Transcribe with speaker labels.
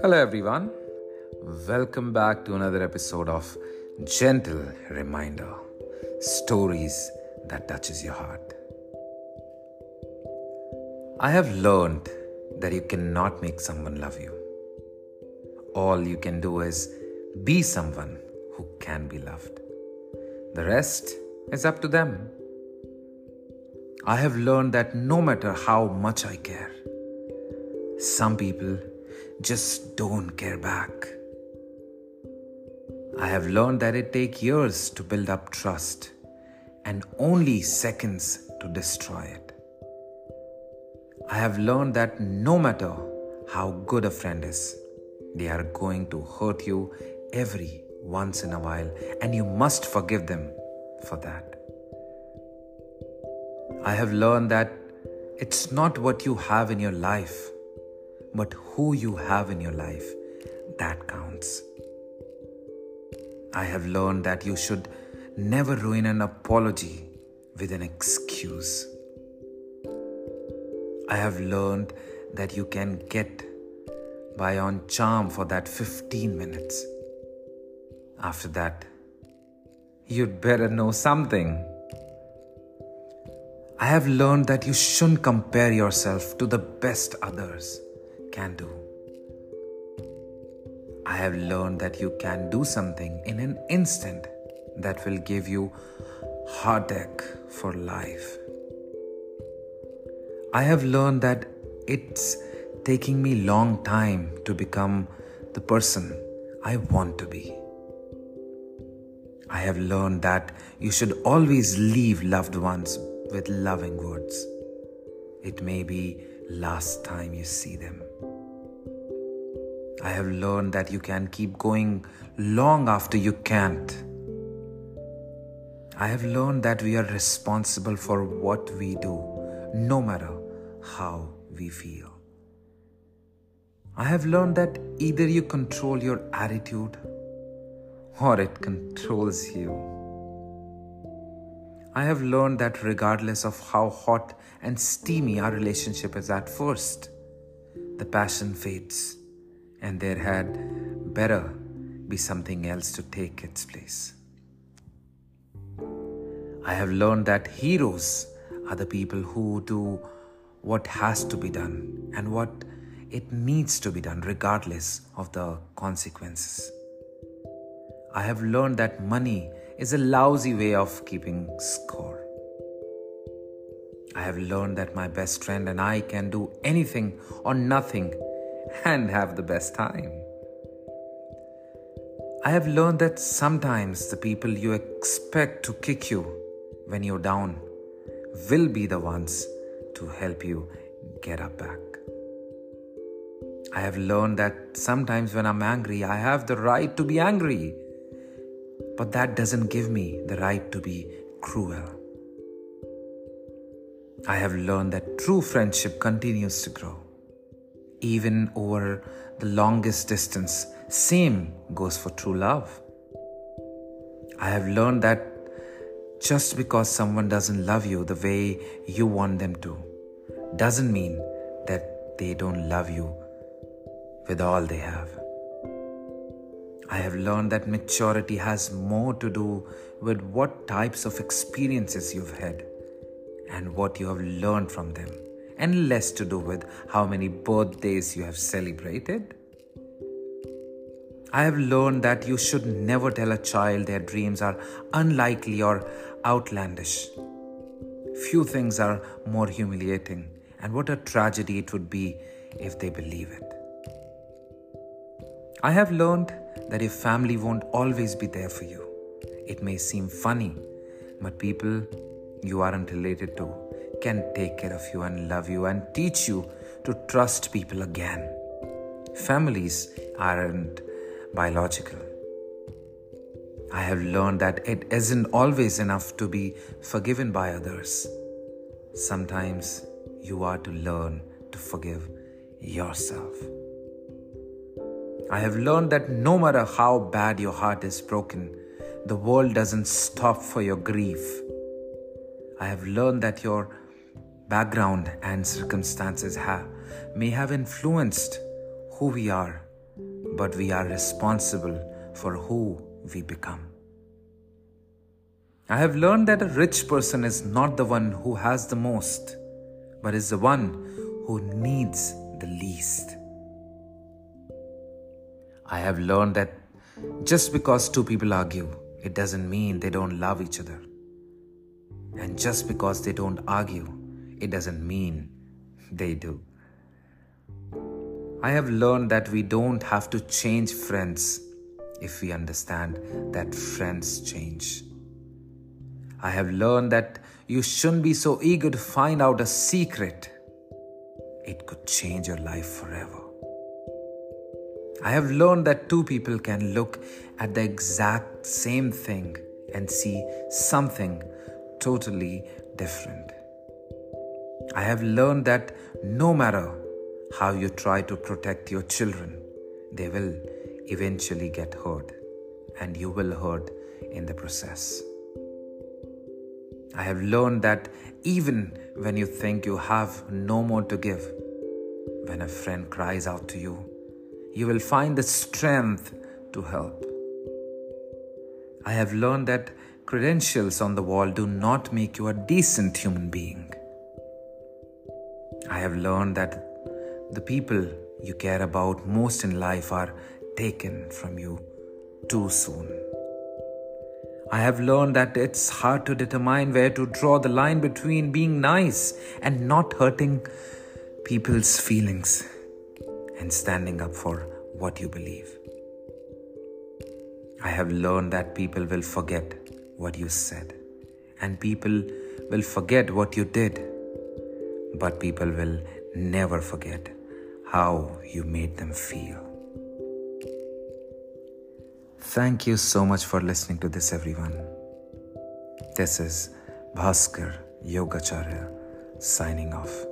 Speaker 1: Hello, everyone. Welcome back to another episode of Gentle Reminder Stories that touches your heart. I have learned that you cannot make someone love you. All you can do is be someone who can be loved. The rest is up to them. I have learned that no matter how much I care, some people just don't care back. I have learned that it takes years to build up trust and only seconds to destroy it. I have learned that no matter how good a friend is, they are going to hurt you every once in a while, and you must forgive them for that. I have learned that it's not what you have in your life, but who you have in your life that counts. I have learned that you should never ruin an apology with an excuse. I have learned that you can get by on charm for that 15 minutes. After that, you'd better know something. I have learned that you shouldn't compare yourself to the best others can do. I have learned that you can do something in an instant that will give you heartache for life. I have learned that it's taking me long time to become the person I want to be. I have learned that you should always leave loved ones with loving words. It may be last time you see them. I have learned that you can keep going long after you can't. I have learned that we are responsible for what we do, no matter how we feel. I have learned that either you control your attitude or it controls you. I have learned that regardless of how hot and steamy our relationship is at first, the passion fades and there had better be something else to take its place. I have learned that heroes are the people who do what has to be done and what it needs to be done, regardless of the consequences. I have learned that money is a lousy way of keeping score. I have learned that my best friend and I can do anything or nothing and have the best time. I have learned that sometimes the people you expect to kick you when you're down will be the ones to help you get up back. I have learned that sometimes when I'm angry, I have the right to be angry. But that doesn't give me the right to be cruel. I have learned that true friendship continues to grow, even over the longest distance. Same goes for true love. I have learned that just because someone doesn't love you the way you want them to doesn't mean that they don't love you with all they have. I have learned that maturity has more to do with what types of experiences you've had and what you have learned from them, and less to do with how many birthdays you have celebrated. I have learned that you should never tell a child their dreams are unlikely or outlandish. Few things are more humiliating, and what a tragedy it would be if they believe it. I have learned that your family won't always be there for you. It may seem funny, but people you aren't related to can take care of you and love you and teach you to trust people again. Families aren't biological. I have learned that it isn't always enough to be forgiven by others. Sometimes you are to learn to forgive yourself. I have learned that no matter how bad your heart is broken, the world doesn't stop for your grief. I have learned that your background and circumstances have may have influenced who we are, but we are responsible for who we become. I have learned that a rich person is not the one who has the most, but is the one who needs the least. I have learned that just because two people argue, it doesn't mean they don't love each other. And just because they don't argue, it doesn't mean they do. I have learned that we don't have to change friends if we understand that friends change. I have learned that you shouldn't be so eager to find out a secret. It could change your life forever. I have learned that two people can look at the exact same thing and see something totally different. I have learned that no matter how you try to protect your children, they will eventually get hurt and you will hurt in the process. I have learned that even when you think you have no more to give, when a friend cries out to you, you will find the strength to help. I have learned that credentials on the wall do not make you a decent human being. I have learned that the people you care about most in life are taken from you too soon. I have learned that it's hard to determine where to draw the line between being nice and not hurting people's feelings and standing up for what you believe. I have learned that people will forget what you said and people will forget what you did but people will never forget how you made them feel. Thank you so much for listening to this, everyone. This is Bhaskar Yogacharya signing off.